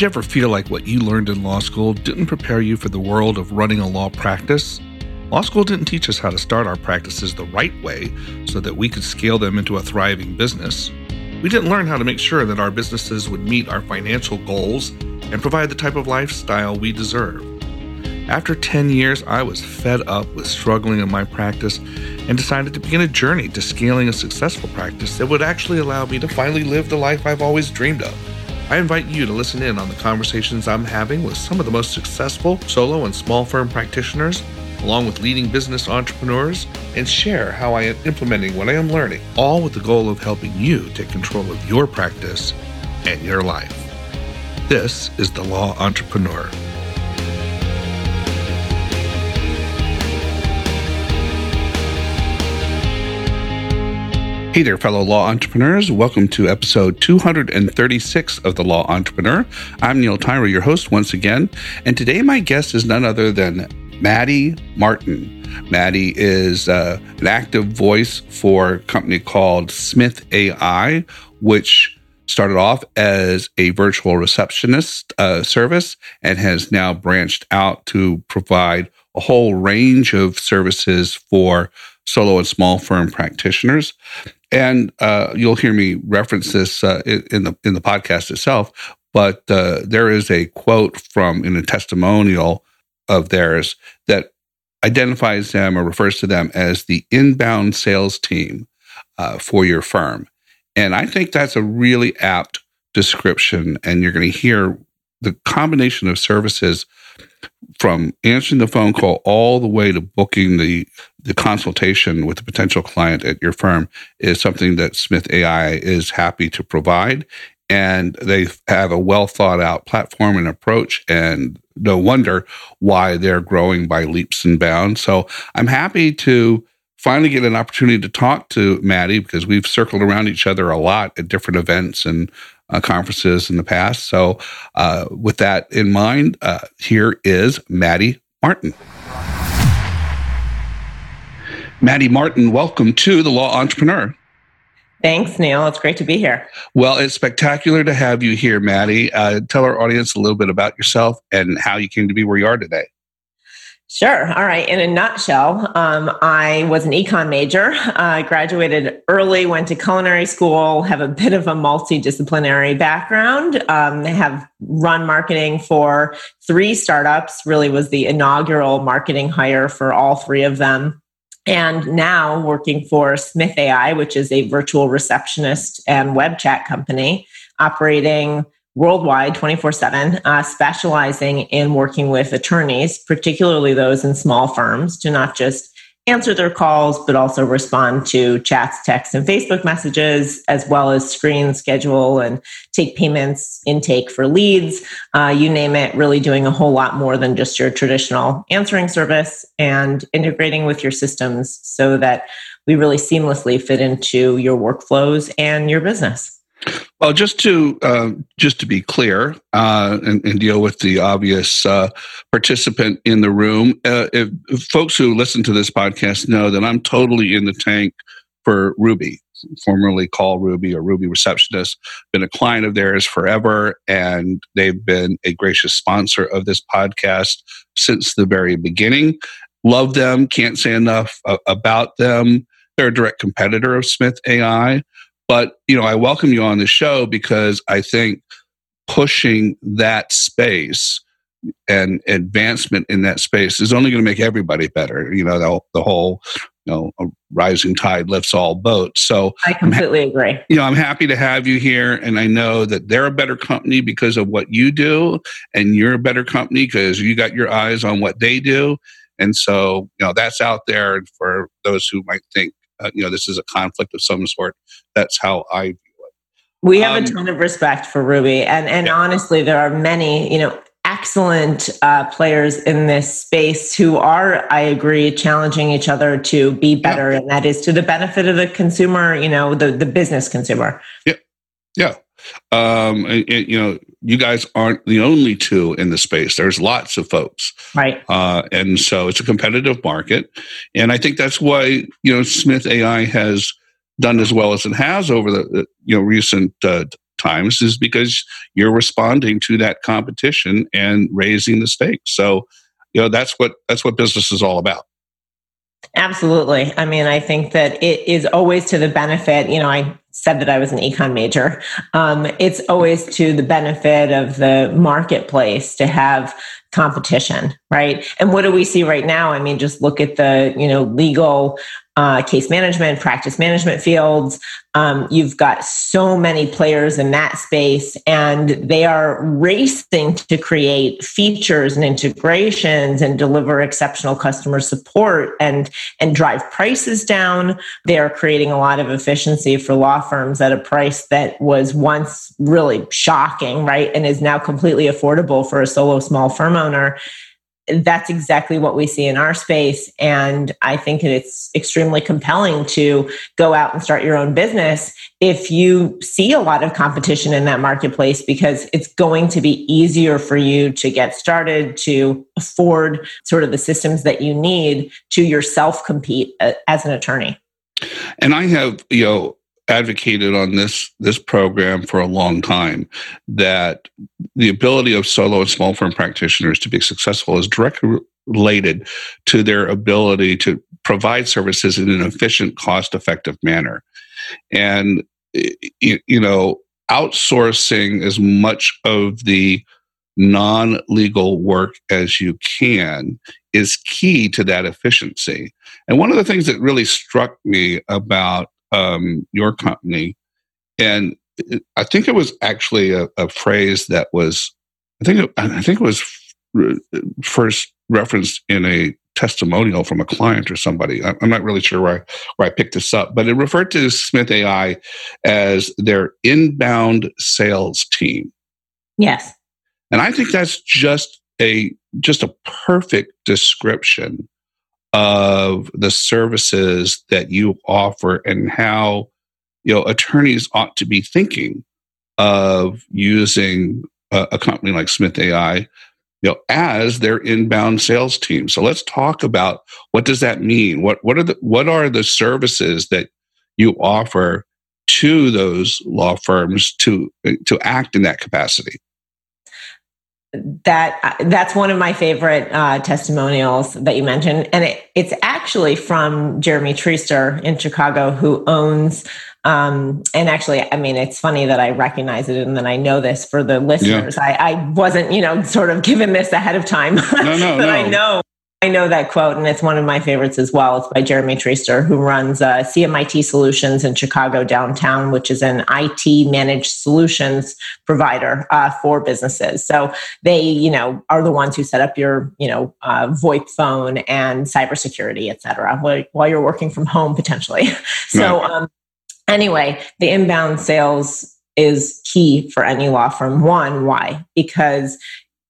Did you ever feel like what you learned in law school didn't prepare you for the world of running a law practice? Law school didn't teach us how to start our practices the right way so that we could scale them into a thriving business. We didn't learn how to make sure that our businesses would meet our financial goals and provide the type of lifestyle we deserve. After 10 years, I was fed up with struggling in my practice and decided to begin a journey to scaling a successful practice that would actually allow me to finally live the life I've always dreamed of. I invite you to listen in on the conversations I'm having with some of the most successful solo and small firm practitioners, along with leading business entrepreneurs, and share how I am implementing what I am learning, all with the goal of helping you take control of your practice and your life. This is The Law Entrepreneur. Hey there, fellow law entrepreneurs. Welcome to episode 236 of The Law Entrepreneur. I'm Neil Tyra, your host once again. And today my guest is none other than Maddy Martin. Maddy is uh, an active voice for a company called Smith AI, which started off as a virtual receptionist uh, service and has now branched out to provide a whole range of services for solo and small firm practitioners. And uh, you'll hear me reference this uh, in the in the podcast itself. But uh, there is a quote from in a testimonial of theirs that identifies them or refers to them as the inbound sales team uh, for your firm. And I think that's a really apt description. And you're going to hear the combination of services from answering the phone call all the way to booking the the consultation with a potential client at your firm is something that Smith AI is happy to provide. And they have a well thought out platform and approach, and no wonder why they're growing by leaps and bounds. So I'm happy to finally get an opportunity to talk to Maddy because we've circled around each other a lot at different events and uh, conferences in the past. So, uh, with that in mind, uh, here is Maddy Martin. Maddy Martin, welcome to the Law Entrepreneur. Thanks, Neil. It's great to be here. Well, it's spectacular to have you here, Maddy. Uh, tell our audience a little bit about yourself and how you came to be where you are today. Sure. All right. In a nutshell, um, I was an econ major. I uh, graduated early, went to culinary school, have a bit of a multidisciplinary background, um, have run marketing for three startups, really was the inaugural marketing hire for all three of them. And now working for Smith AI, which is a virtual receptionist and web chat company operating worldwide 24 uh, 7, specializing in working with attorneys, particularly those in small firms, to not just answer their calls, but also respond to chats, texts, and Facebook messages, as well as screen, schedule, and take payments, intake for leads, uh, you name it, really doing a whole lot more than just your traditional answering service and integrating with your systems so that we really seamlessly fit into your workflows and your business. Well, just to uh, just to be clear uh, and, and, deal with the obvious uh, participant in the room, uh, if, if, folks who listen to this podcast know that I'm totally in the tank for Ruby, formerly called Ruby or Ruby Receptionist. Been a client of theirs forever, and they've been a gracious sponsor of this podcast since the very beginning. Love them. Can't say enough uh, about them. They're a direct competitor of Smith AI. But, you know, I welcome you on the show because I think pushing that space and advancement in that space is only going to make everybody better. You know, the, the whole, you know, rising tide lifts all boats. So I completely ha- agree. You know, I'm happy to have you here. And I know that they're a better company because of what you do. And you're a better company because you got your eyes on what they do. And so, you know, that's out there for those who might think, uh, you know, this is a conflict of some sort. That's how I view it. We have um, a ton of respect for Ruby, and and yeah. honestly, there are many, you know, excellent uh, players in this space who are, I agree, challenging each other to be better, yeah. and that is to the benefit of the consumer, you know, the the business consumer. Yeah, yeah. Um, and, and, you know, you guys aren't the only two in the space. There's lots of folks, right? Uh, and so it's a competitive market, and I think that's why you know Smith AI has done as well as it has over the you know recent uh, times is because you're responding to that competition and raising the stakes. So, you know, that's what that's what business is all about. Absolutely. I mean, I think that it is always to the benefit. You know, I said that I was an econ major. Um, it's always to the benefit of the marketplace to have competition, right? And what do we see right now? I mean, just look at the, you know, legal uh, case management, practice management fields. Um, you've got so many players in that space, and they are racing to create features and integrations and deliver exceptional customer support and and drive prices down. They are creating a lot of efficiency for law firms at a price that was once really shocking, right, and is now completely affordable for a solo small firm owner that's exactly what we see in our space. And I think it's extremely compelling to go out and start your own business if you see a lot of competition in that marketplace because it's going to be easier for you to get started, to afford sort of the systems that you need to yourself compete uh, as an attorney. And I have, you know, advocated on this this program for a long time that the ability of solo and small firm practitioners to be successful is directly related to their ability to provide services in an efficient cost effective manner. And you know outsourcing as much of the non-legal work as you can is key to that efficiency. And one of the things that really struck me about um, your company, and I think it was actually a, a phrase that was, I think, it, I think it was first referenced in a testimonial from a client or somebody. I'm not really sure where I, where I picked this up, but it referred to Smith AI as their inbound sales team. Yes. And I think that's just a just a perfect description of the services that you offer and how you know attorneys ought to be thinking of using a, a company like Smith AI you know as their inbound sales team. So let's talk about what does that mean? What what are the what are the services that you offer to those law firms to to act in that capacity that that's one of my favorite uh, testimonials that you mentioned, and it, it's actually from Jeremy Treister in Chicago, who owns. Um, and actually, I mean, it's funny that I recognize it and that I know this for the listeners. Yeah. I, I wasn't, you know, sort of given this ahead of time, no, no, but no. I know I know that quote, and it's one of my favorites as well. It's by Jeremy Treister, who runs uh, CMIT Solutions in Chicago downtown, which is an IT managed solutions provider uh, for businesses. So they, you know, are the ones who set up your, you know, uh, VoIP phone and cybersecurity, et cetera, while, while you're working from home potentially. so um, anyway, the inbound sales is key for any law firm. One, why? Because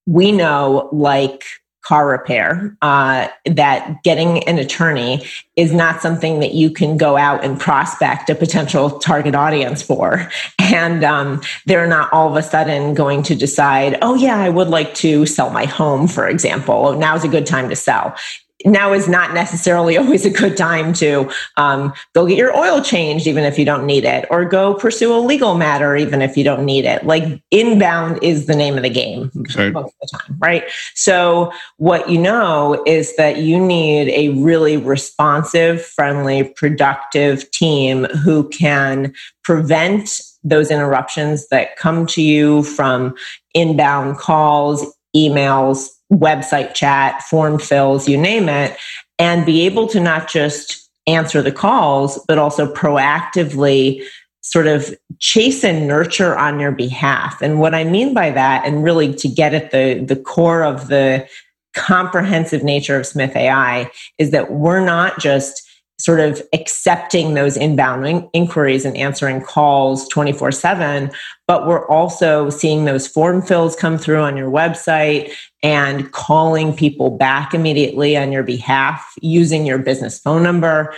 we know, like car repair uh, that getting an attorney is not something that you can go out and prospect a potential target audience for. And um, they're not all of a sudden going to decide oh yeah i would like to sell my home for example. Now's a good time to sell now is not necessarily always a good time to um, go get your oil changed, even if you don't need it, or go pursue a legal matter, even if you don't need it. Like inbound is the name of the game okay. most of the time, right? So, what you know is that you need a really responsive, friendly, productive team who can prevent those interruptions that come to you from inbound calls, emails, website chat, form fills, you name it, and be able to not just answer the calls, but also proactively sort of chase and nurture on your behalf. And what I mean by that, and really to get at the, the core of the comprehensive nature of Smith AI, is that we're not just sort of accepting those inbound in- inquiries and answering calls 24 7, but we're also seeing those form fills come through on your website and calling people back immediately on your behalf using your business phone number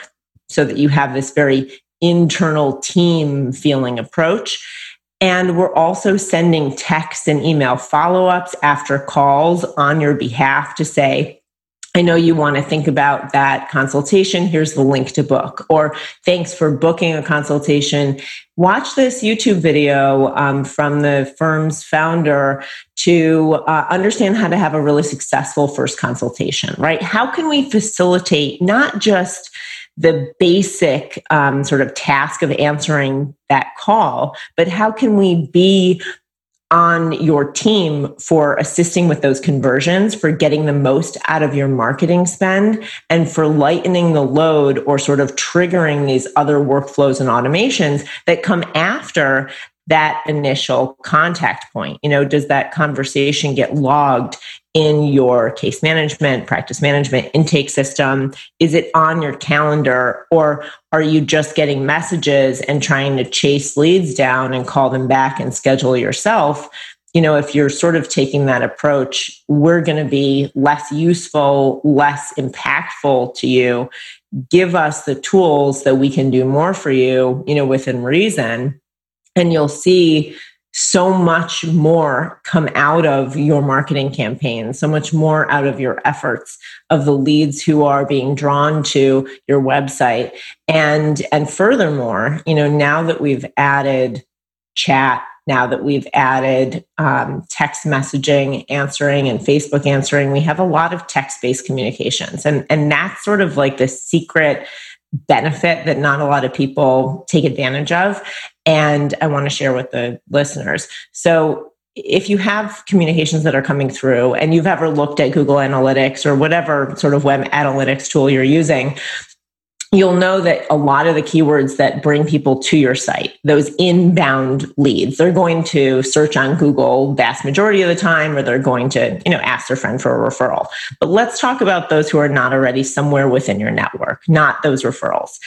so that you have this very internal team feeling approach. And we're also sending text and email follow ups after calls on your behalf to say, I know you want to think about that consultation. Here's the link to book. Or thanks for booking a consultation. Watch this YouTube video um, from the firm's founder to uh, understand how to have a really successful first consultation, right? How can we facilitate not just the basic um, sort of task of answering that call, but how can we be on your team for assisting with those conversions, for getting the most out of your marketing spend, and for lightening the load or sort of triggering these other workflows and automations that come after that initial contact point. You know, does that conversation get logged in your case management, practice management, intake system? Is it on your calendar? Or are you just getting messages and trying to chase leads down and call them back and schedule yourself? You know, if you're sort of taking that approach, we're going to be less useful, less impactful to you. Give us the tools that we can do more for you, you know, within reason. And you'll see so much more come out of your marketing campaign, so much more out of your efforts of the leads who are being drawn to your website. And, and furthermore, you know, now that we've added chat, now that we've added um, text messaging answering and Facebook answering, we have a lot of text based communications. And, and that's sort of like the secret benefit that not a lot of people take advantage of. And I want to share with the listeners. So, if you have communications that are coming through and you've ever looked at Google Analytics or whatever sort of web analytics tool you're using, you'll know that a lot of the keywords that bring people to your site, those inbound leads, they're going to search on Google vast majority of the time, or they're going to, you know, ask their friend for a referral. But let's talk about those who are not already somewhere within your network, not those referrals.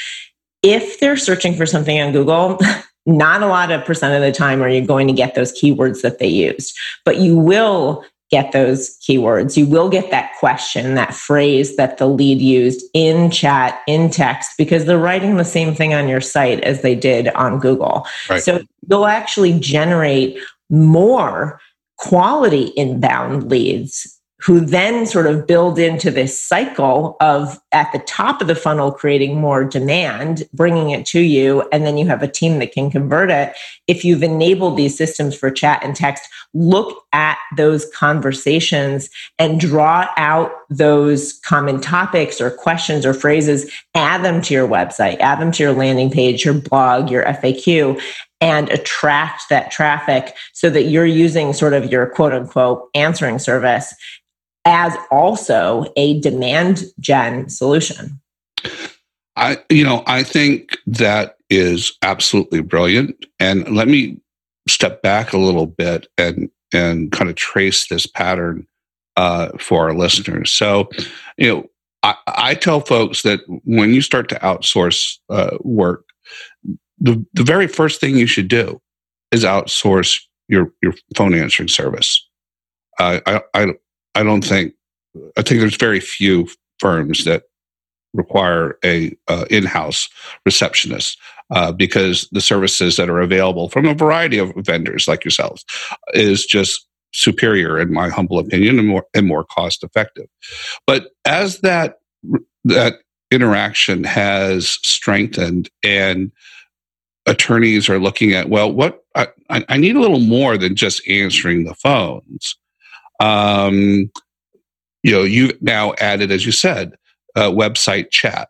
If they're searching for something on Google, not a lot of percent of the time are you going to get those keywords that they used, but you will get those keywords. You will get that question, that phrase that the lead used in chat, in text, because they're writing the same thing on your site as they did on Google. Right. So you'll actually generate more quality inbound leads who then sort of build into this cycle of at the top of the funnel creating more demand, bringing it to you, and then you have a team that can convert it. If you've enabled these systems for chat and text, look at those conversations and draw out those common topics or questions or phrases, add them to your website, add them to your landing page, your blog, your FAQ, and attract that traffic so that you're using sort of your quote unquote answering service as also a demand gen solution. I, you know, I think that is absolutely brilliant. And let me step back a little bit and and kind of trace this pattern uh, for our listeners. So, you know, I, I, tell folks that when you start to outsource uh, work, the the very first thing you should do is outsource your your phone answering service. Uh, I, I I don't think I think there's very few firms that require a uh, in-house receptionist uh, because the services that are available from a variety of vendors like yourselves is just superior in my humble opinion and more and more cost effective but as that that interaction has strengthened and attorneys are looking at well what i, I need a little more than just answering the phones um, you know, you now added, as you said, uh, website chat,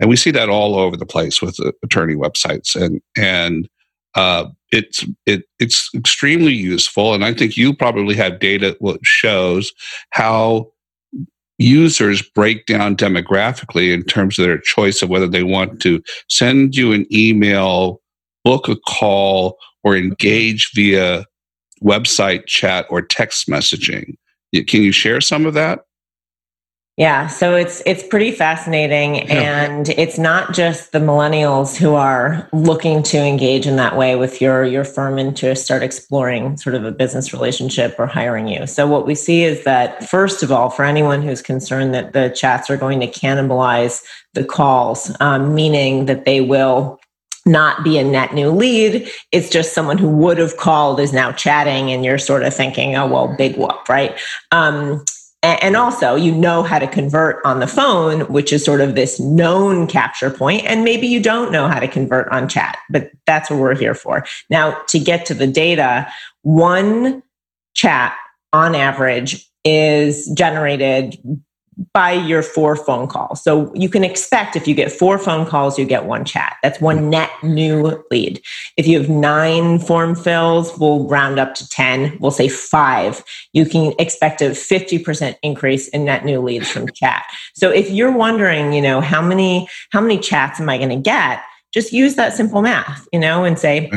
and we see that all over the place with uh, attorney websites, and and uh, it's it it's extremely useful. And I think you probably have data that shows how users break down demographically in terms of their choice of whether they want to send you an email, book a call, or engage via website chat or text messaging. Can you share some of that? Yeah, so it's it's pretty fascinating yeah. and it's not just the millennials who are looking to engage in that way with your your firm and to start exploring sort of a business relationship or hiring you. So what we see is that first of all, for anyone who's concerned that the chats are going to cannibalize the calls, um, meaning that they will not be a net new lead. It's just someone who would have called is now chatting, and you're sort of thinking, oh, well, big whoop, right? Um, And also, you know how to convert on the phone, which is sort of this known capture point. And maybe you don't know how to convert on chat, but that's what we're here for. Now, to get to the data, one chat on average is generated by your four phone calls. So you can expect if you get four phone calls, you get one chat. That's one net new lead. If you have nine form fills, we'll round up to 10. We'll say five. You can expect a 50% increase in net new leads from chat. So if you're wondering, you know, how many, how many chats am I going to get? Just use that simple math, you know, and say,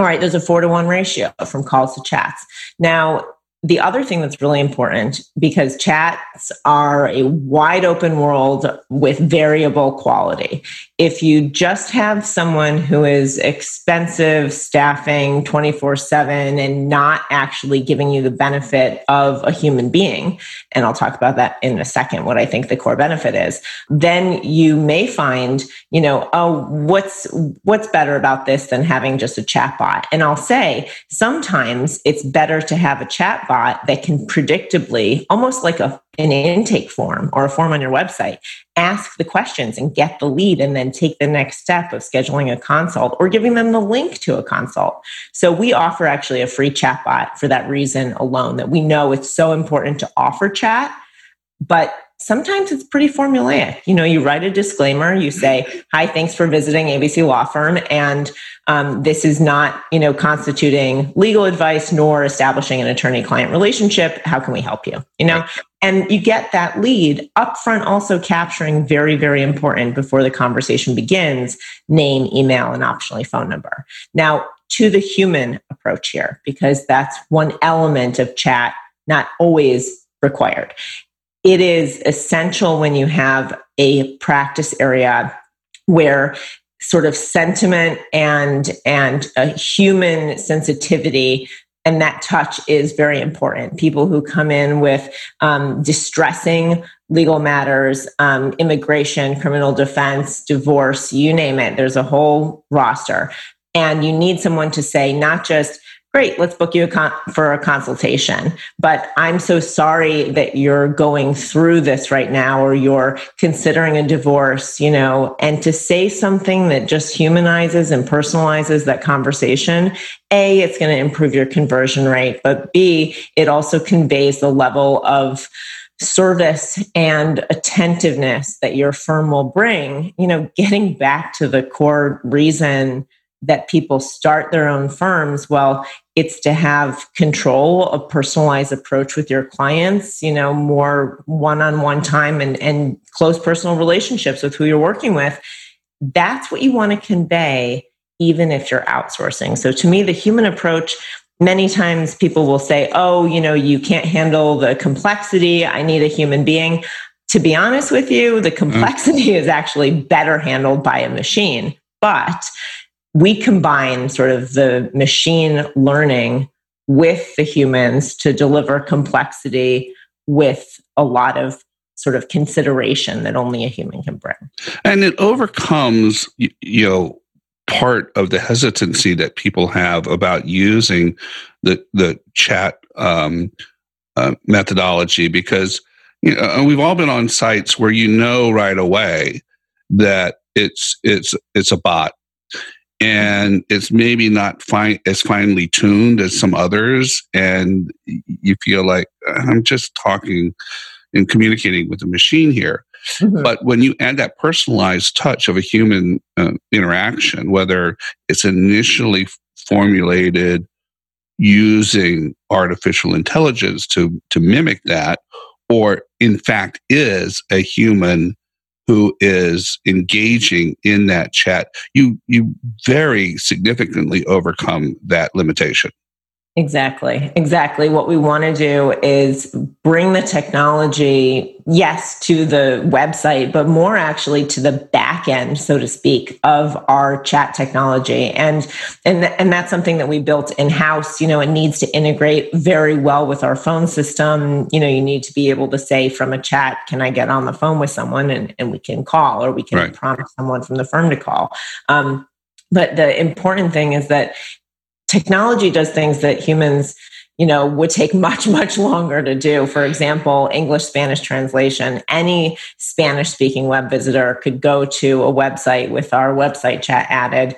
all right, there's a four to one ratio from calls to chats. Now, the other thing that's really important because chats are a wide open world with variable quality. If you just have someone who is expensive staffing 24 7 and not actually giving you the benefit of a human being, and I'll talk about that in a second, what I think the core benefit is, then you may find, you know, oh, what's, what's better about this than having just a chat bot? And I'll say sometimes it's better to have a chat bot that can predictably, almost like a, an intake form or a form on your website, ask the questions and get the lead and then take the next step of scheduling a consult or giving them the link to a consult. So we offer actually a free chat bot for that reason alone that we know it's so important to offer chat, but sometimes it's pretty formulaic. You know, you write a disclaimer, you say, Hi, thanks for visiting ABC Law Firm. And um, this is not, you know, constituting legal advice nor establishing an attorney client relationship. How can we help you? You know, and you get that lead upfront, also capturing very, very important before the conversation begins name, email, and optionally phone number. Now, to the human approach here, because that's one element of chat, not always required it is essential when you have a practice area where sort of sentiment and and a human sensitivity and that touch is very important. People who come in with um, distressing legal matters um, immigration criminal defense divorce you name it there's a whole roster. And you need someone to say not just great let's book you a con- for a consultation. But i'm so sorry that you're going through this right now or you're considering a divorce you know and to say something that just humanizes and personalizes that conversation a it's going to improve your conversion rate but b it also conveys the level of service and attentiveness that your firm will bring you know getting back to the core reason that people start their own firms well it's to have control a personalized approach with your clients you know more one-on-one time and, and close personal relationships with who you're working with. That's what you want to convey even if you're outsourcing. So to me the human approach many times people will say oh you know you can't handle the complexity. I need a human being. To be honest with you the complexity mm. is actually better handled by a machine but we combine sort of the machine learning with the humans to deliver complexity with a lot of sort of consideration that only a human can bring. And it overcomes, you know, part of the hesitancy that people have about using the the chat um, uh, methodology because you know, we've all been on sites where you know right away that it's it's it's a bot and it's maybe not fine as finely tuned as some others and you feel like i'm just talking and communicating with a machine here mm-hmm. but when you add that personalized touch of a human uh, interaction whether it's initially formulated using artificial intelligence to to mimic that or in fact is a human who is engaging in that chat, you you very significantly overcome that limitation. Exactly. Exactly. What we want to do is bring the technology, yes, to the website, but more actually to the back end, so to speak, of our chat technology. And and and that's something that we built in-house. You know, it needs to integrate very well with our phone system. You know, you need to be able to say from a chat, can I get on the phone with someone and, and we can call or we can right. prompt someone from the firm to call. Um, but the important thing is that technology does things that humans you know, would take much, much longer to do. For example, English Spanish translation. Any Spanish speaking web visitor could go to a website with our website chat added,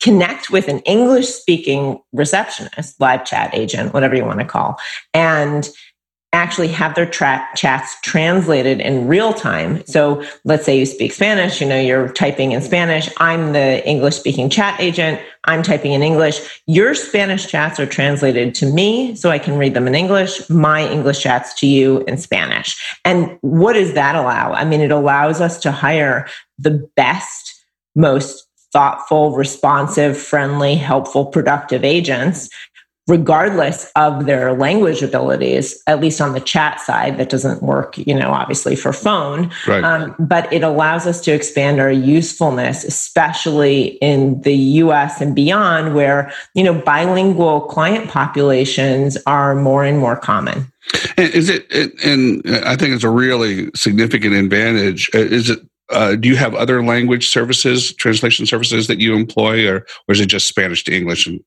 connect with an English speaking receptionist, live chat agent, whatever you want to call, and actually have their tra- chats translated in real time. So let's say you speak Spanish, you know, you're typing in Spanish. I'm the English speaking chat agent. I'm typing in English. Your Spanish chats are translated to me so I can read them in English, my English chats to you in Spanish. And what does that allow? I mean, it allows us to hire the best, most thoughtful, responsive, friendly, helpful, productive agents regardless of their language abilities, at least on the chat side, that doesn't work, you know, obviously for phone. Right. Um, but it allows us to expand our usefulness, especially in the US and beyond, where, you know, bilingual client populations are more and more common. And is it, and I think it's a really significant advantage. Uh, is it uh, do you have other language services, translation services that you employ, or, or is it just Spanish to English? And-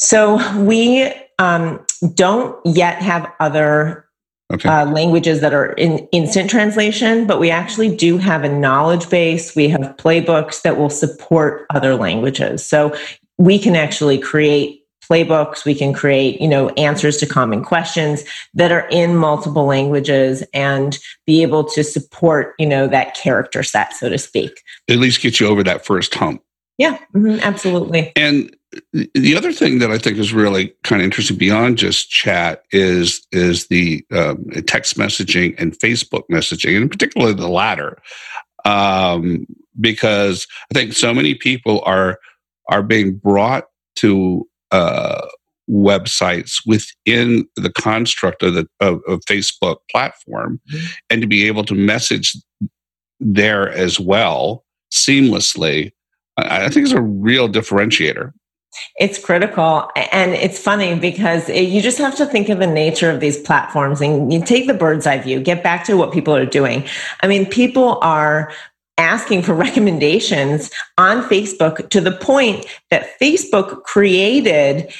so we um, don't yet have other okay. uh, languages that are in instant translation, but we actually do have a knowledge base. We have playbooks that will support other languages. So we can actually create playbooks we can create you know answers to common questions that are in multiple languages and be able to support you know that character set so to speak at least get you over that first hump yeah mm-hmm, absolutely and the other thing that I think is really kind of interesting beyond just chat is is the um, text messaging and Facebook messaging, and particularly the latter, um, because I think so many people are are being brought to uh, websites within the construct of the of, of Facebook platform, mm-hmm. and to be able to message there as well seamlessly, I, I think is a real differentiator. It's critical. And it's funny because it, you just have to think of the nature of these platforms and you take the bird's eye view, get back to what people are doing. I mean, people are asking for recommendations on Facebook to the point that Facebook created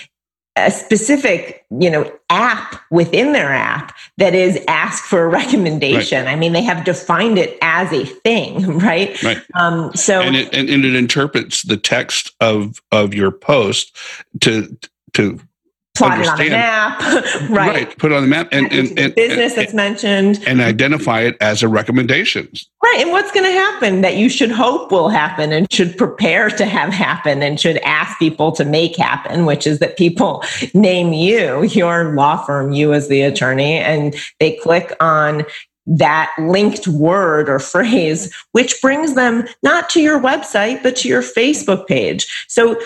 a specific you know app within their app that is ask for a recommendation right. i mean they have defined it as a thing right, right. Um, so and it, and, and it interprets the text of of your post to to plot it on a map, right. right? Put it on the map and, and, and business and, that's mentioned, and identify it as a recommendation. Right, and what's going to happen that you should hope will happen and should prepare to have happen and should ask people to make happen, which is that people name you, your law firm, you as the attorney, and they click on that linked word or phrase, which brings them not to your website, but to your Facebook page. So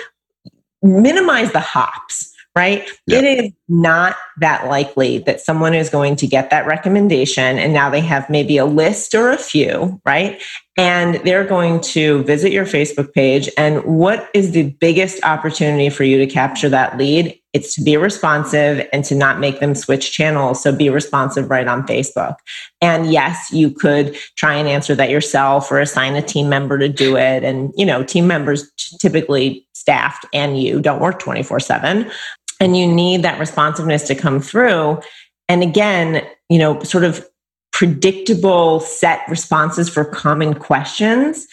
minimize the hops right? Yeah. It is not that likely that someone is going to get that recommendation and now they have maybe a list or a few, right? And they're going to visit your Facebook page. And what is the biggest opportunity for you to capture that lead? It's to be responsive and to not make them switch channels. So be responsive right on Facebook. And yes, you could try and answer that yourself or assign a team member to do it. And, you know, team members typically staffed and you don't work 24 7 and you need that responsiveness to come through and again you know sort of predictable set responses for common questions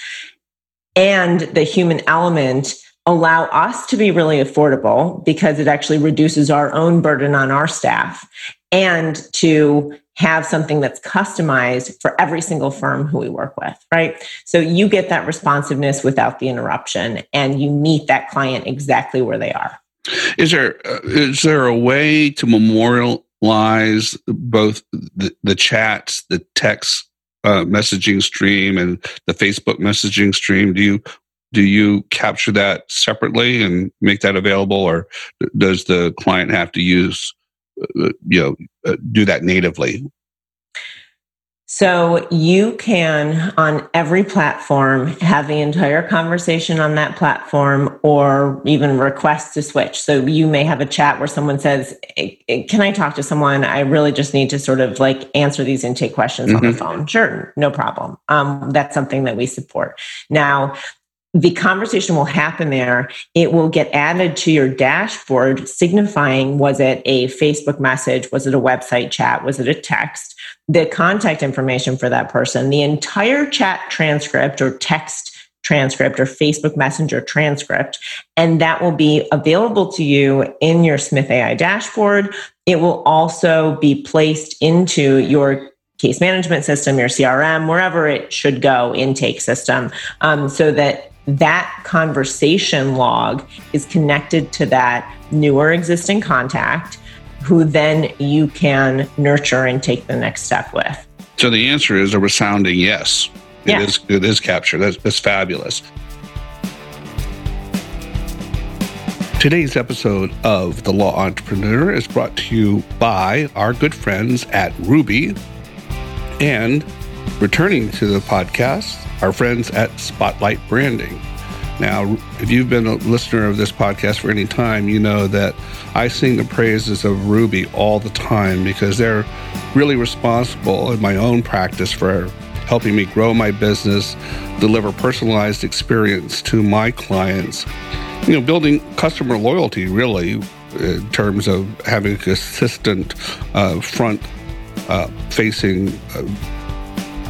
and the human element allow us to be really affordable because it actually reduces our own burden on our staff and to have something that's customized for every single firm who we work with, right? So you get that responsiveness without the interruption and you meet that client exactly where they are. Is there uh, is there a way to memorialize both the, the chats, the text uh, messaging stream, and the Facebook messaging stream? Do you do you capture that separately and make that available, or does the client have to use uh, you know uh, do that natively? So you can on every platform have the entire conversation on that platform or even request to switch. So you may have a chat where someone says, can I talk to someone? I really just need to sort of like answer these intake questions mm-hmm. on the mm-hmm. phone. Sure. No problem. Um, that's something that we support. Now, the conversation will happen there. It will get added to your dashboard, signifying was it a Facebook message? Was it a website chat? Was it a text? The contact information for that person, the entire chat transcript or text transcript or Facebook Messenger transcript. And that will be available to you in your Smith AI dashboard. It will also be placed into your case management system, your CRM, wherever it should go, intake system, um, so that that conversation log is connected to that newer existing contact who then you can nurture and take the next step with. So the answer is a resounding yes. It yeah. is, it is captured. That's, that's fabulous. Today's episode of The Law Entrepreneur is brought to you by our good friends at Ruby and returning to the podcast, our friends at Spotlight Branding. Now, if you've been a listener of this podcast for any time, you know that I sing the praises of Ruby all the time because they're really responsible in my own practice for helping me grow my business, deliver personalized experience to my clients. You know, building customer loyalty really in terms of having a consistent uh, front uh, facing uh,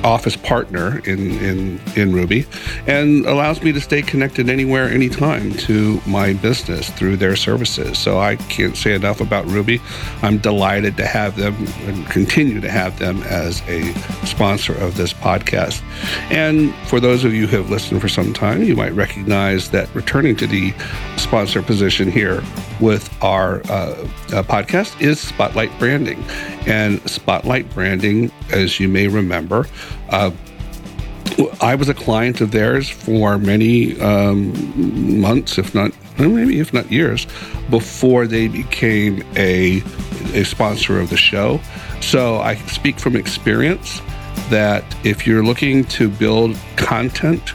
office partner in, in, in Ruby and allows me to stay connected anywhere, anytime to my business through their services. So I can't say enough about Ruby. I'm delighted to have them and continue to have them as a sponsor of this podcast. And for those of you who have listened for some time, you might recognize that returning to the sponsor position here with our uh, uh, podcast is Spotlight Branding. And Spotlight Branding, as you may remember, uh, I was a client of theirs for many um, months, if not maybe if not years, before they became a a sponsor of the show. So I speak from experience that if you're looking to build content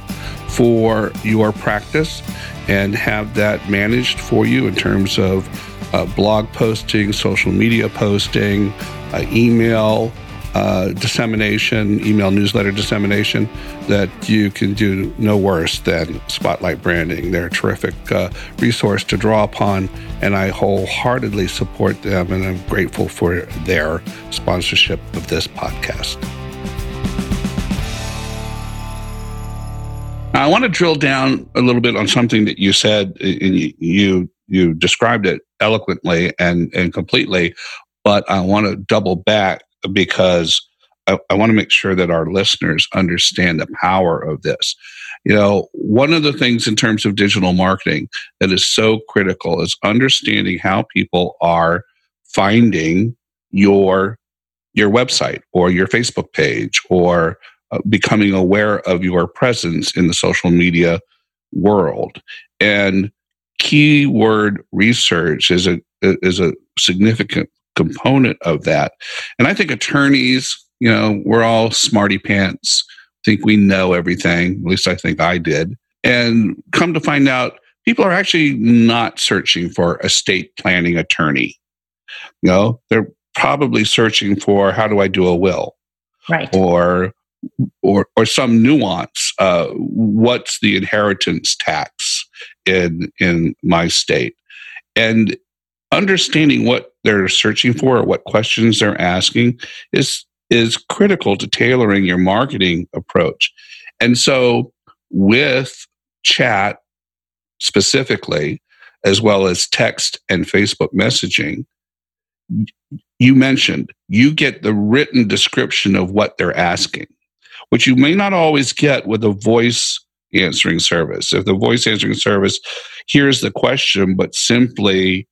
for your practice and have that managed for you in terms of uh, blog posting, social media posting, uh, email uh, dissemination, email newsletter dissemination, that you can do no worse than Spotlight Branding. They're a terrific uh, resource to draw upon, and I wholeheartedly support them, and I'm grateful for their sponsorship of this podcast. Now, I want to drill down a little bit on something that you said, and you you described it eloquently and and completely, but I want to double back because I, I want to make sure that our listeners understand the power of this. You know, one of the things in terms of digital marketing that is so critical is understanding how people are finding your your website or your Facebook page or uh, becoming aware of your presence in the social media world. And keyword research is a is a significant component of that. And I think attorneys, you know, we're all smarty pants, think we know everything. At least I think I did. And come to find out, people are actually not searching for a estate planning attorney. You know, they're probably searching for how do I do a will, right? Or or or some nuance. Uh, what's the inheritance tax in in my state? And understanding what they're searching for or what questions they're asking is is critical to tailoring your marketing approach. And so with chat specifically as well as text and Facebook messaging you mentioned you get the written description of what they're asking which you may not always get with a voice answering service if the voice answering service hears the question but simply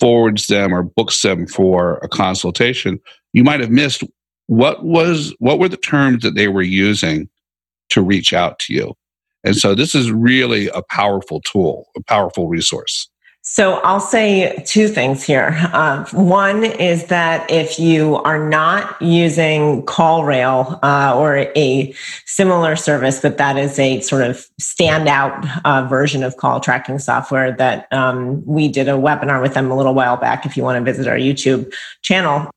forwards them or books them for a consultation, you might have missed what was what were the terms that they were using to reach out to you. And so this is really a powerful tool, a powerful resource. So I'll say two things here. Uh, one is that if you are not using CallRail uh, or a similar service, but that is a sort of standout uh, version of call tracking software that um, we did a webinar with them a little while back. If you want to visit our YouTube channel,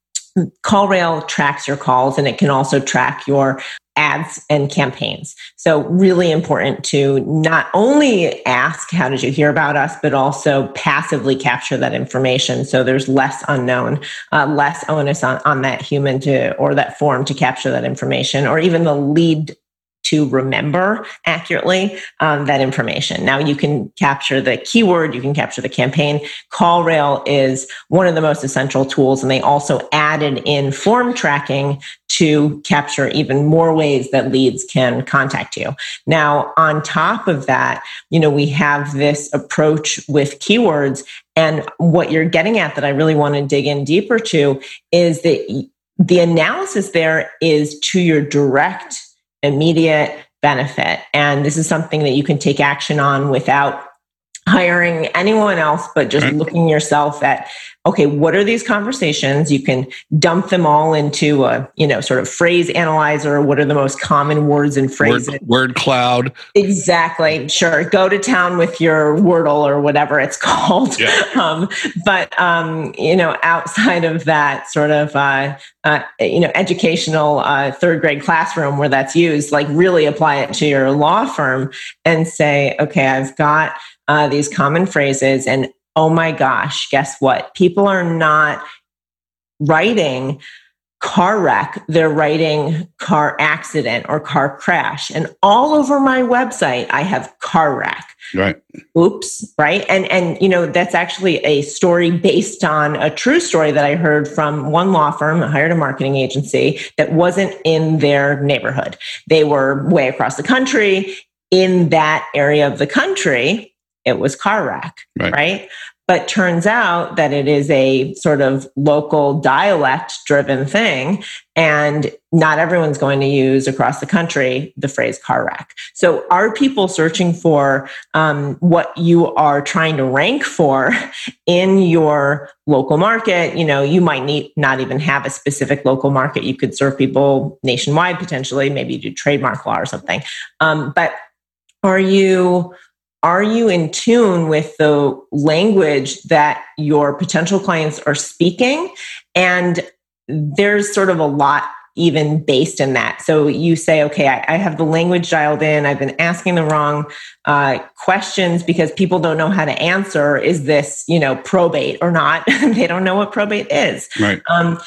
CallRail tracks your calls and it can also track your ads and campaigns. So, really important to not only ask, How did you hear about us, but also passively capture that information. So, there's less unknown, uh, less onus on, on that human to or that form to capture that information, or even the lead to remember accurately um, that information. Now you can capture the keyword, you can capture the campaign. CallRail is one of the most essential tools, and they also added in form tracking to capture even more ways that leads can contact you. Now, on top of that, you know, we have this approach with keywords. And what you're getting at that I really want to dig in deeper to is that the analysis there is to your direct immediate benefit. And this is something that you can take action on without hiring anyone else, but just right. looking yourself at, okay, what are these conversations? You can dump them all into a, you know, sort of phrase analyzer. What are the most common words and phrases? Word, word cloud. Exactly. Sure. Go to town with your Wordle or whatever it's called. Yeah. Um, but, um, you know, outside of that sort of, uh, uh, you know, educational uh, third grade classroom where that's used, like really apply it to your law firm and say, okay, I've got uh, these common phrases. And oh my gosh, guess what? People are not writing car wreck, they're writing car accident or car crash. And all over my website, I have car wreck. Right. Oops. Right. And and you know, that's actually a story based on a true story that I heard from one law firm, hired a marketing agency that wasn't in their neighborhood. They were way across the country in that area of the country it was car wreck, right. right? But turns out that it is a sort of local dialect driven thing. And not everyone's going to use across the country the phrase car wreck. So are people searching for um, what you are trying to rank for in your local market? You know, you might need not even have a specific local market. You could serve people nationwide potentially, maybe do trademark law or something. Um, but are you are you in tune with the language that your potential clients are speaking? And there's sort of a lot even based in that. So you say, okay, I, I have the language dialed in. I've been asking the wrong uh, questions because people don't know how to answer. Is this, you know, probate or not? they don't know what probate is. Right. Um,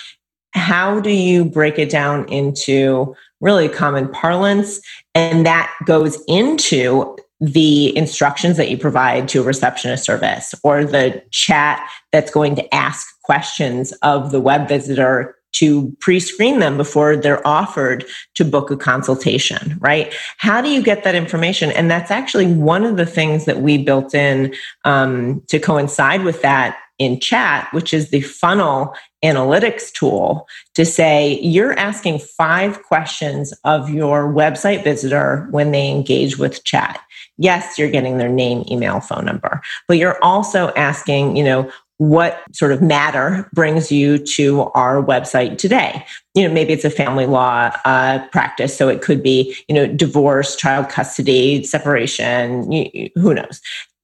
how do you break it down into really common parlance? And that goes into the instructions that you provide to a receptionist service or the chat that's going to ask questions of the web visitor to pre-screen them before they're offered to book a consultation right? How do you get that information? And that's actually one of the things that we built in um, to coincide with that in chat which is the funnel analytics tool to say you're asking five questions of your website visitor when they engage with chat yes, you're getting their name, email, phone number, but you're also asking, you know, what sort of matter brings you to our website today? You know maybe it's a family law uh, practice so it could be you know divorce child custody separation you, who knows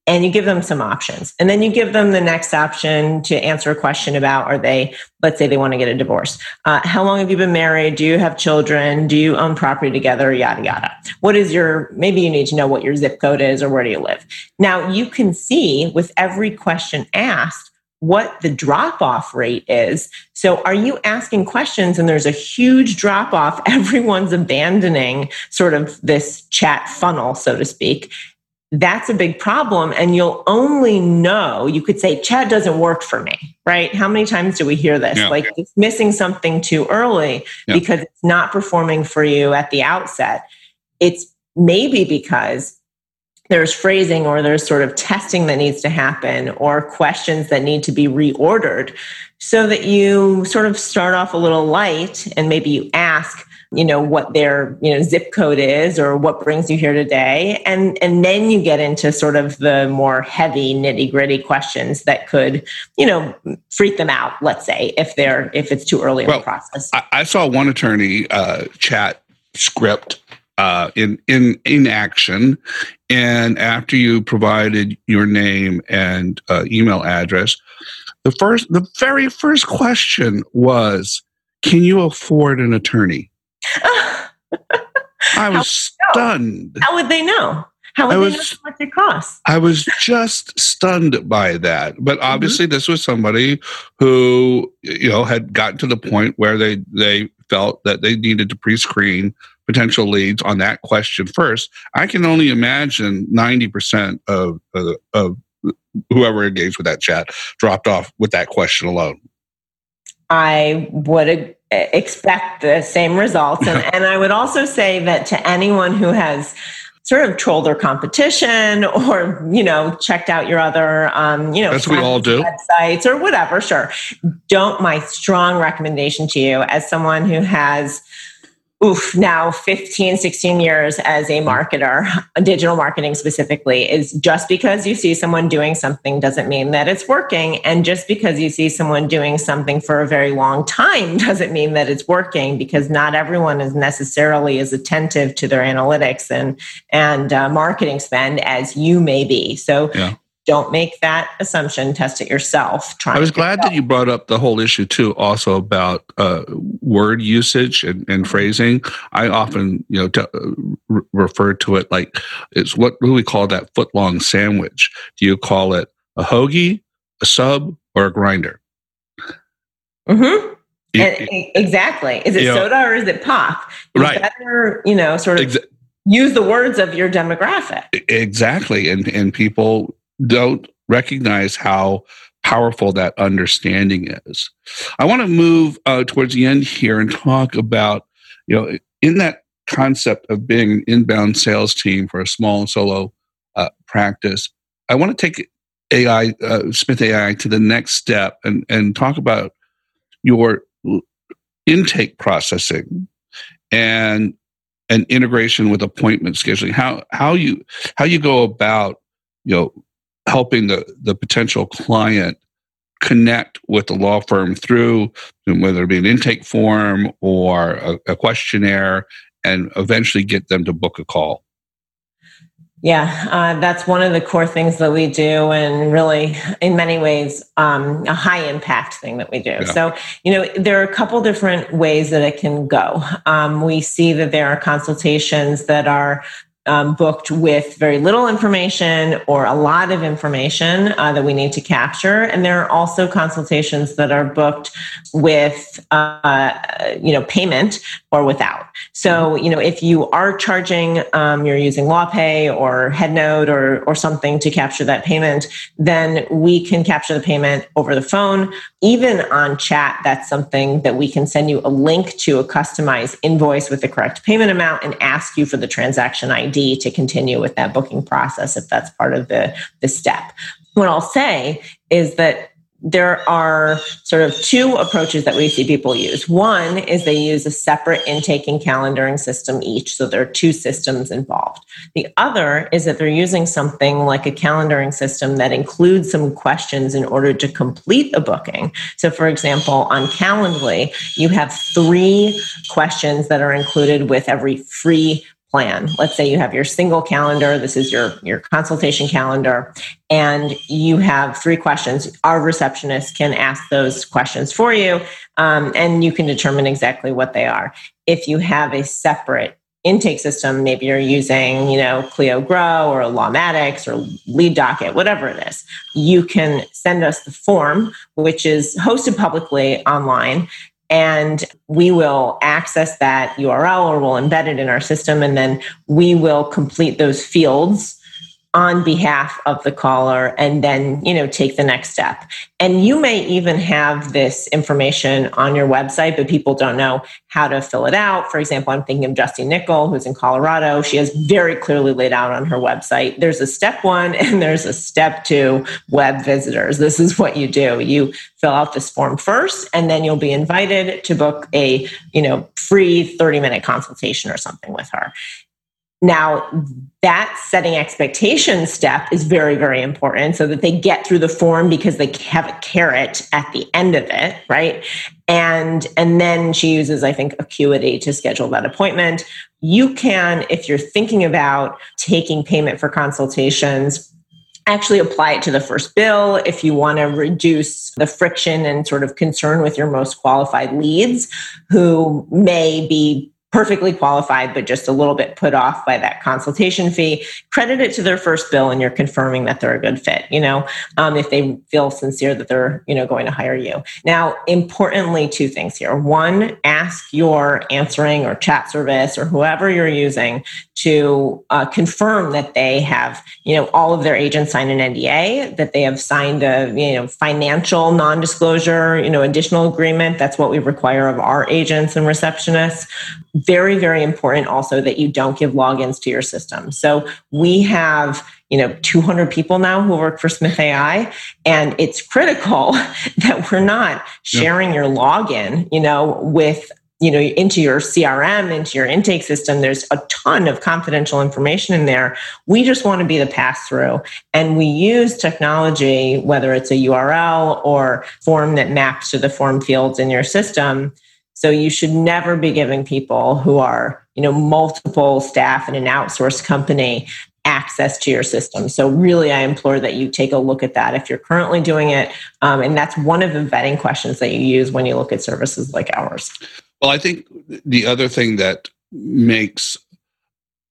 and you give them some options. And then you give them the next option to answer a question about are they, let's say they want to get a divorce. Uh, how long have you been married? Do you have children? Do you own property together? Yada, yada. What is your, maybe you need to know what your zip code is or where do you live? Now you can see with every question asked, what the drop off rate is. So, are you asking questions and there's a huge drop off? Everyone's abandoning sort of this chat funnel, so to speak that's a big problem. And you'll only know, you could say, chat doesn't work for me, right? How many times do we hear this? Yeah. Like it's missing something too early yeah. because it's not performing for you at the outset. It's maybe because there's phrasing or there's sort of testing that needs to happen or questions that need to be reordered so that you sort of start off a little light and maybe you ask you know what their you know zip code is or what brings you here today. And and then you get into sort of the more heavy nitty gritty questions that could you know freak them out let's say if they're if it's too early well, in the process. I, I saw one attorney uh, chat script uh, in in in action, and after you provided your name and uh, email address, the first the very first question was, "Can you afford an attorney?" I was stunned. How would they know? How would I they was, know how much it costs? I was just stunned by that. But mm-hmm. obviously, mm-hmm. this was somebody who you know had gotten to the point where they they felt that they needed to pre-screen potential leads on that question first. I can only imagine ninety percent of, of of whoever engaged with that chat dropped off with that question alone. I would expect the same results. And, and I would also say that to anyone who has sort of trolled their competition or, you know, checked out your other, um, you know, As we all do. websites or whatever, sure. Don't, my strong recommendation to you as someone who has oof, now 15, 16 years as a marketer, digital marketing specifically, is just because you see someone doing something doesn't mean that it's working. And just because you see someone doing something for a very long time doesn't mean that it's working because not everyone is necessarily as attentive to their analytics and, and uh, marketing spend as you may be. So yeah don't make that assumption. Test it yourself. I was glad that you brought up the whole issue too also about uh, word usage and, and, phrasing. I often you know t- uh, refer to it like it's what do we call that foot long sandwich. Do you call it a hoagie a sub or a grinder? Mm-hmm. Exactly. Is it soda know, or is it pop? You right. better you know sort of Exa- use the words of your demographic. Exactly. And and people don't recognize how powerful that understanding is. I want to move uh, towards the end here and talk about, you know, in that concept of being an inbound sales team for a small and solo uh, practice, I want to take AI, uh, Smith AI to the next step and, and talk about your intake processing and and integration with appointment scheduling how how you how you go about you know helping the, the potential client connect with the law firm through whether it be an intake form or a, a questionnaire and eventually get them to book a call. Yeah, uh, that's one of the core things that we do, and really, in many ways, um, a high impact thing that we do. Yeah. So, you know, there are a couple different ways that it can go. Um, we see that there are consultations that are um, booked with very little information or a lot of information uh, that we need to capture. And there are also consultations that are booked with, uh, you know, payment or without. So, you know, if you are charging, um, you're using LawPay or HeadNote or, or something to capture that payment, then we can capture the payment over the phone. Even on chat, that's something that we can send you a link to a customized invoice with the correct payment amount and ask you for the transaction ID to continue with that booking process if that's part of the, the step. What I'll say is that there are sort of two approaches that we see people use. One is they use a separate intake and calendaring system each. So there are two systems involved. The other is that they're using something like a calendaring system that includes some questions in order to complete a booking. So, for example, on Calendly, you have three questions that are included with every free plan. Let's say you have your single calendar. This is your, your consultation calendar and you have three questions. Our receptionist can ask those questions for you. Um, and you can determine exactly what they are. If you have a separate intake system, maybe you're using, you know, Clio Grow or Lawmatics or Lead Docket, whatever it is, you can send us the form, which is hosted publicly online and we will access that URL or we'll embed it in our system and then we will complete those fields on behalf of the caller and then you know take the next step. And you may even have this information on your website but people don't know how to fill it out. For example i'm thinking of justine nickel who's in colorado. She has very clearly laid out on her website there's a step one and there's a step two web visitors. This is what you do. You fill out this form first and then you'll be invited to book a you know free 30 minute consultation or something with her now, that setting expectation step is very, very important so that they get through the form because they have a carrot at the end of it, right? And and then she uses, I think, Acuity to schedule that appointment. You can, if you're thinking about taking payment for consultations, actually apply it to the first bill if you want to reduce the friction and sort of concern with your most qualified leads who may be perfectly qualified, but just a little bit put off by that consultation fee, credit it to their first bill and you're confirming that they're a good fit, you know, um, if they feel sincere that they're, you know, going to hire you. Now, importantly, two things here. One, ask your answering or chat service or whoever you're using to uh, confirm that they have, you know, all of their agents sign an NDA, that they have signed a, you know, financial non-disclosure, you know, additional agreement. That's what we require of our agents and receptionists. Very, very important also that you don't give logins to your system. So we have, you know, 200 people now who work for Smith AI, and it's critical that we're not sharing your login, you know, with you know into your crm into your intake system. There's a ton of confidential information in there. We just want to be the pass through and we use technology whether it's a url or form that maps to the form fields in your system so you should never be giving people who are you know multiple staff in an outsourced company access to your system. So, really, I implore that you take a look at that if you're currently doing it. Um, and that's one of the vetting questions that you use when you look at services like ours. Well, I think the other thing that makes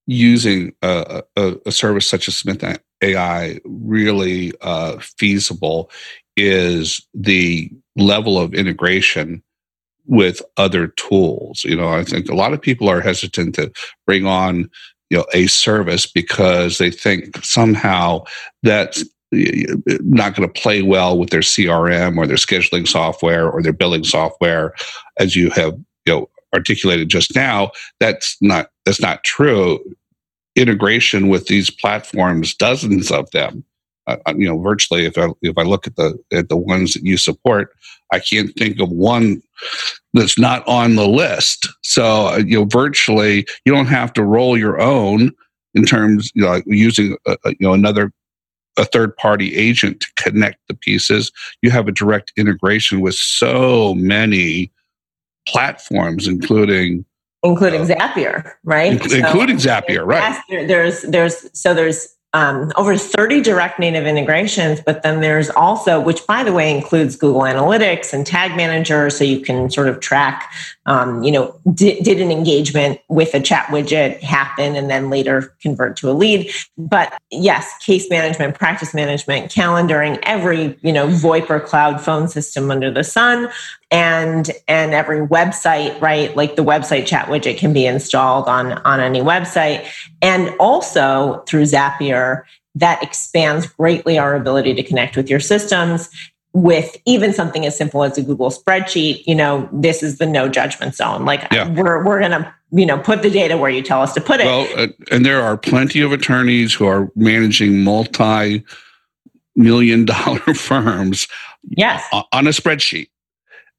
using a, a, a service such as Smith AI really uh, feasible is the level of integration with other tools. You know, I think a lot of people are hesitant to bring on you know a service because they think somehow that's not going to play well with their CRM or their scheduling software or their billing software, as you have you know articulated just now that's not that's not true integration with these platforms dozens of them uh, uh, you know virtually if i if i look at the at the ones that you support i can't think of one that's not on the list so uh, you know virtually you don't have to roll your own in terms you know like using a, you know another a third party agent to connect the pieces you have a direct integration with so many platforms, including including Zapier, right? Including so, Zapier, right? There's there's so there's um, over 30 direct native integrations, but then there's also, which by the way includes Google Analytics and Tag Manager, so you can sort of track, um, you know, did, did an engagement with a chat widget happen and then later convert to a lead. But yes, case management, practice management, calendaring, every you know VoIP or cloud phone system under the sun, and and every website right? Like the website chat widget can be installed on on any website. And also through zapier that expands greatly our ability to connect with your systems with even something as simple as a google spreadsheet. You know this is the no judgment zone. Like yeah. we're we're gonna you know put the data where you tell us to put it. Well uh, and there are plenty of attorneys who are managing multi million dollar firms yes. on a spreadsheet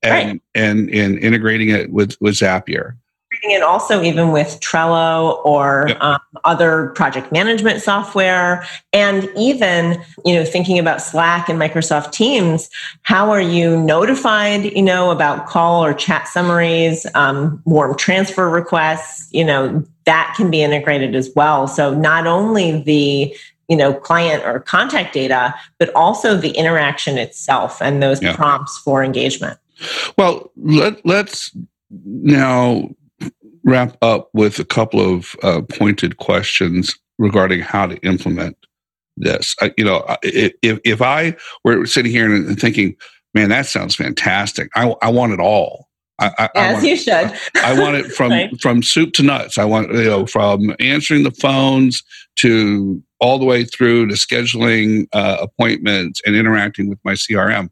and right. and and integrating it with with Zapier. And also even with Trello or yep. um, other project management software, and even you know thinking about Slack and Microsoft Teams. How are you notified? You know about call or chat summaries, um, warm transfer requests. You know that can be integrated as well. So not only the you know client or contact data but also the interaction itself and those yeah. prompts for engagement well, let, let's now wrap up with a couple of uh, pointed questions regarding how to implement this. I, you know, if, if I were sitting here and thinking, man, that sounds fantastic, I, I want it all. I, I, As you should. I, I want it from right. from soup to nuts. I want you know from answering the phones to all the way through to scheduling uh, appointments and interacting with my CRM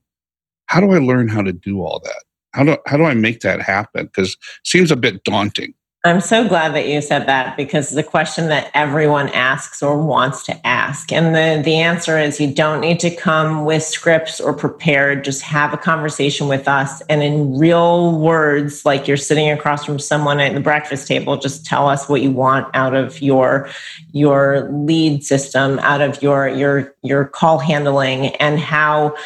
how do I learn how to do all that? How do, how do I make that happen? Because it seems a bit daunting. I'm so glad that you said that because the question that everyone asks or wants to ask. And the, the answer is you don't need to come with scripts or prepared. Just have a conversation with us. And in real words, like you're sitting across from someone at the breakfast table, just tell us what you want out of your, your lead system, out of your, your, your call handling and how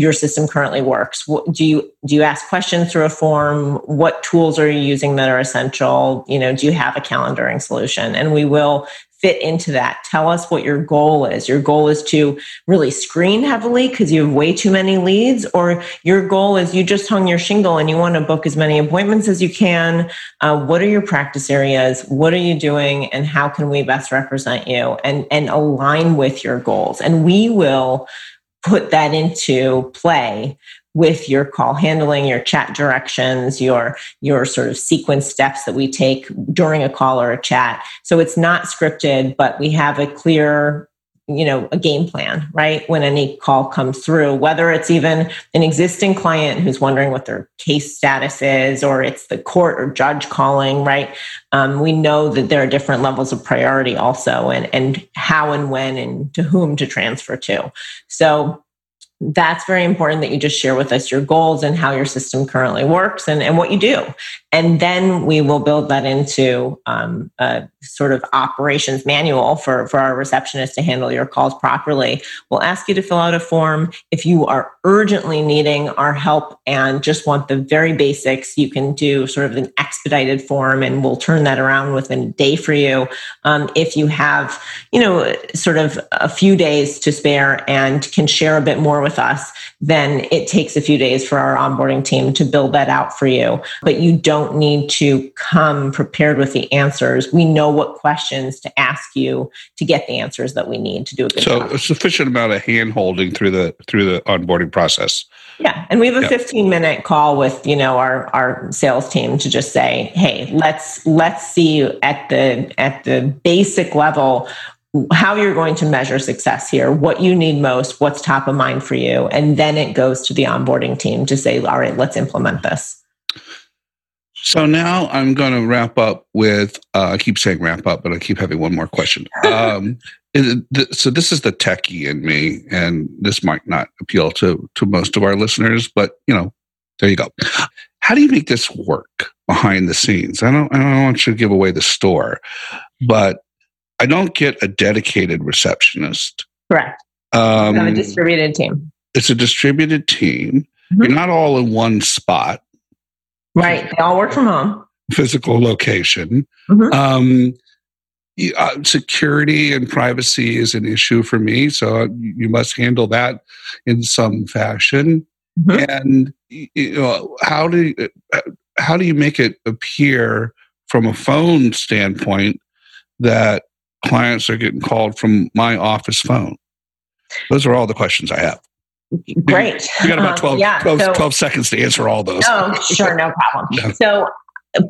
your system currently works do you do you ask questions through a form what tools are you using that are essential you know do you have a calendaring solution and we will fit into that? Tell us what your goal is. Your goal is to really screen heavily because you have way too many leads, or your goal is you just hung your shingle and you want to book as many appointments as you can. Uh, what are your practice areas? What are you doing? And how can we best represent you and, and align with your goals? And we will put that into play with your call handling your chat directions your your sort of sequence steps that we take during a call or a chat. So it's not scripted but we have a clear you know a game plan right? When any call comes through whether it's even an existing client who's wondering what their case status is or it's the court or judge calling right? Um, we know that there are different levels of priority also and and how and when and to whom to transfer to. So that's very important that you just share with us your goals and how your system currently works and, and what you do. And then we will build that into um, a sort of operations manual for, for our receptionist to handle your calls properly. We'll ask you to fill out a form. If you are urgently needing our help and just want the very basics, you can do sort of an expedited form and we'll turn that around within a day for you. Um, if you have, you know, sort of a few days to spare and can share a bit more with us, then it takes a few days for our onboarding team to build that out for you. But you don't need to come prepared with the answers. We know what questions to ask you to get the answers that we need to do a good so job. a sufficient amount of hand holding through the through the onboarding process. Yeah, and we have a 15 minute call with you know our our sales team to just say, hey, let's let's see at the at the basic level how you're going to measure success here, what you need most, what's top of mind for you. And then it goes to the onboarding team to say, all right, let's implement this. So now I'm going to wrap up with, uh, I keep saying wrap up, but I keep having one more question. Um, so this is the techie in me, and this might not appeal to, to most of our listeners, but you know, there you go. How do you make this work behind the scenes? I don't, I don't want you to give away the store, but I don't get a dedicated receptionist. Correct. Um, a distributed team. It's a distributed team. Mm-hmm. You're not all in one spot. Right. They all work from home. Physical location. Mm-hmm. Um, uh, security and privacy is an issue for me, so you must handle that in some fashion. Mm-hmm. And you know, how do uh, how do you make it appear from a phone standpoint that clients are getting called from my office phone? Those are all the questions I have. Great. You got about 12, um, yeah, 12, so, 12, seconds to answer all those. Oh, sure, no problem. No. So,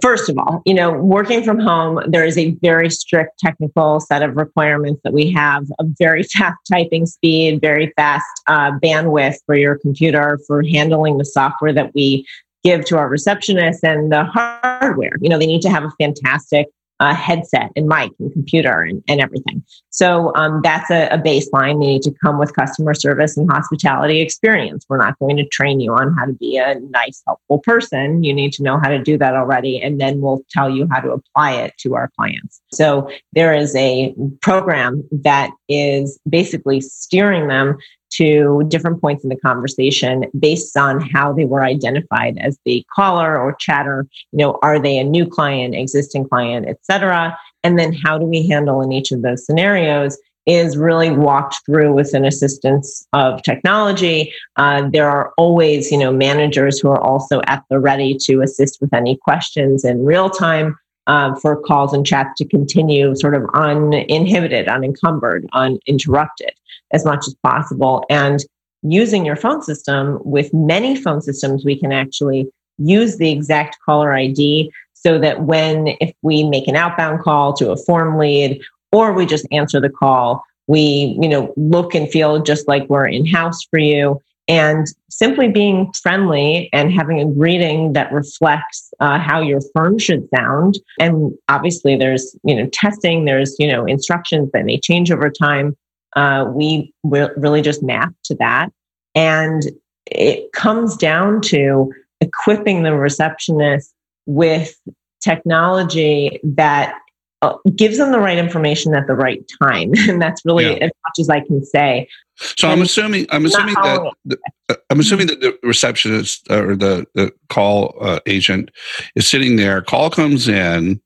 first of all, you know, working from home, there is a very strict technical set of requirements that we have a very fast typing speed, very fast uh, bandwidth for your computer, for handling the software that we give to our receptionists and the hardware. You know, they need to have a fantastic uh, headset and mic and computer and, and everything. So um, that's a, a, baseline. They need to come with customer service and hospitality experience. We're not going to train you on how to be a nice, helpful person. You need to know how to do that already, and then we'll tell you how to apply it to our clients. So there is a program that is basically steering them to different points in the conversation based on how they were identified as the caller or chatter you know are they a new client existing client etc and then how do we handle in each of those scenarios is really walked through with an assistance of technology. Uh, there are always, you know, managers who are also at the ready to assist with any questions in real time um, for calls and chats to continue sort of uninhibited, unencumbered, uninterrupted as much as possible. And using your phone system with many phone systems, we can actually use the exact caller ID so that when, if we make an outbound call to a form lead or we just answer the call, we, you know, look and feel just like we're in house for you and simply being friendly and having a greeting that reflects uh, how your firm should sound. And obviously there's you know testing there's you know instructions that may change over time. Uh, we re- really just map to that. And it comes down to equipping the receptionist with technology that uh, gives them the right information at the right time. And that's really yeah. as much as i can say so i'm assuming i'm assuming that the, uh, i'm assuming that the receptionist or the, the call uh, agent is sitting there call comes in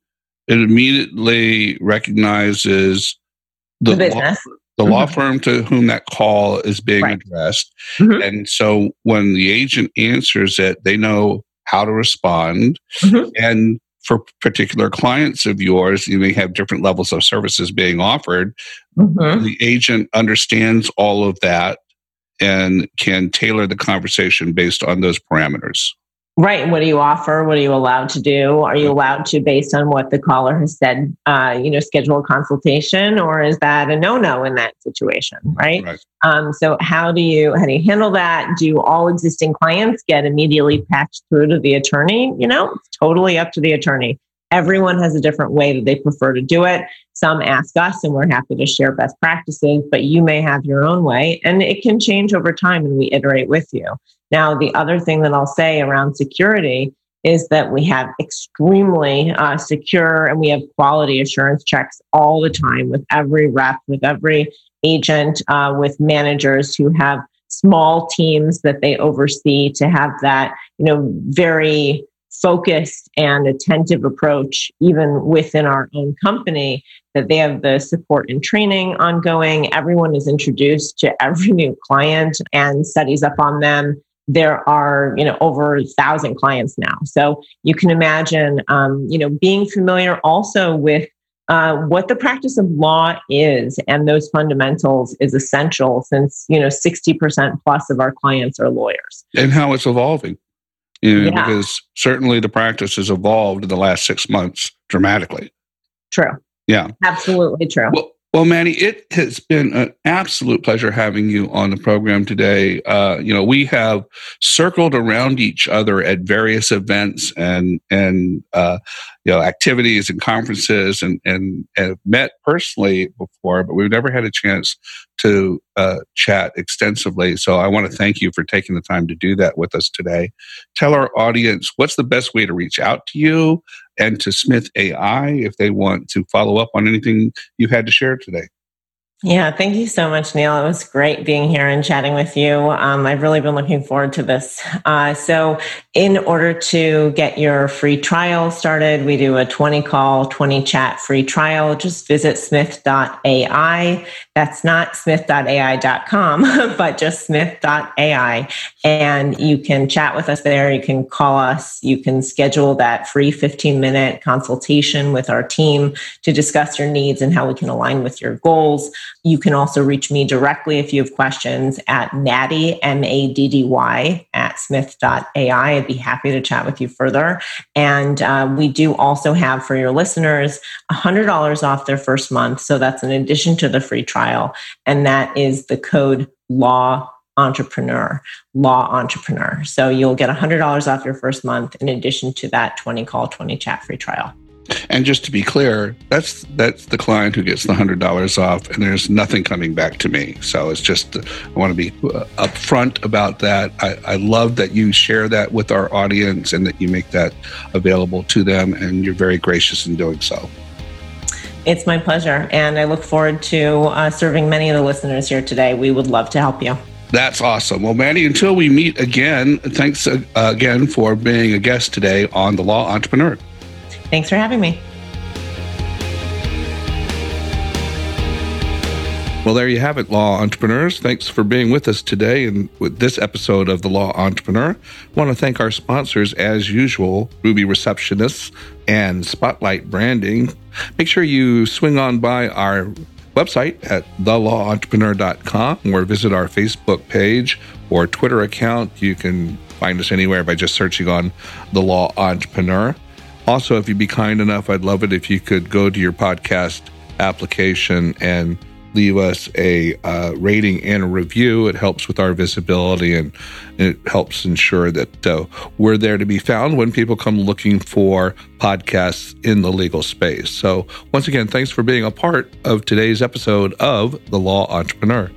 it immediately recognizes the, The law, the law Mhm. firm to whom that call is being Right. addressed. Mhm. And so when the agent answers it, they know how to respond. Mhm. And for particular clients of yours, you may have different levels of services being offered. Mhm. The agent understands all of that and can tailor the conversation based on those parameters. Right. What do you offer? What are you allowed to do? Are you allowed to, based on what the caller has said, uh, you know, schedule a consultation, or is that a no-no in that situation? Right. Right. Um, so how do you how do you handle that? Do all existing clients get immediately patched through to the attorney? You know, it's totally up to the attorney. Everyone has a different way that they prefer to do it. Some ask us, and we're happy to share best practices, but you may have your own way, and it can change over time, and we iterate with you. Now, the other thing that I'll say around security is that we have extremely uh, secure and we have quality assurance checks all the time with every rep, with every agent, uh, with managers who have small teams that they oversee to have that, you know, very focused and attentive approach, even within our own company, that they have the support and training ongoing. Everyone is introduced to every new client and studies up on them there are you know over a thousand clients now so you can imagine um, you know being familiar also with uh, what the practice of law is and those fundamentals is essential since you know 60% plus of our clients are lawyers And how it's evolving. You know, Yeah. because certainly the practice has evolved in the last six months dramatically. true Yeah. absolutely true Well, well, Maddy, it has been an absolute pleasure having you on the program today. Uh, you know, we have circled around each other at various events and and uh, you know activities and conferences, and and, and met personally before, but we've never had a chance to uh, chat extensively. So I want to thank you for taking the time to do that with us today. Tell our audience what's the best way to reach out to you and to Smith AI if they want to follow up on anything you had to share today. Yeah, thank you so much, Neil. It was great being here and chatting with you. Um, I've really been looking forward to this. Uh, so, in order to get your free trial started, we do a 20 call, 20 chat free trial. Just visit smith.ai. That's not smith.ai.com, but just smith.ai. And you can chat with us there. You can call us. You can schedule that free 15 minute consultation with our team to discuss your needs and how we can align with your goals. You can also reach me directly if you have questions at Maddy, M A D D Y, at smith.ai. I'd be happy to chat with you further. And uh, we do also have for your listeners $100 off their first month. So that's in addition to the free trial. And that is the code LAW entrepreneur law entrepreneur so you'll get $100 off your first month in addition to that 20 call 20 chat free trial And just to be clear, that's that's the client who gets the hundred dollars off, and there's nothing coming back to me. So it's just I want to be uh, upfront about that. I, I love that you share that with our audience and that you make that available to them, and you're very gracious in doing so. It's my pleasure. And I look forward to uh, serving many of the listeners here today. We would love to help you. That's awesome. Well, Maddy, until we meet again, thanks uh, again for being a guest today on The Law Entrepreneur. Thanks for having me. Well, there you have it, Law Entrepreneurs. Thanks for being with us today and with this episode of The Law Entrepreneur. I want to thank our sponsors, as usual, Ruby Receptionists and Spotlight Branding. Make sure you swing on by our website at thelawentrepreneur.com or visit our Facebook page or Twitter account. You can find us anywhere by just searching on The Law Entrepreneur. Also, if you'd be kind enough, I'd love it if you could go to your podcast application and leave us a uh, rating and a review. It helps with our visibility and it helps ensure that uh, we're there to be found when people come looking for podcasts in the legal space. So, once again, thanks for being a part of today's episode of The Law Entrepreneur.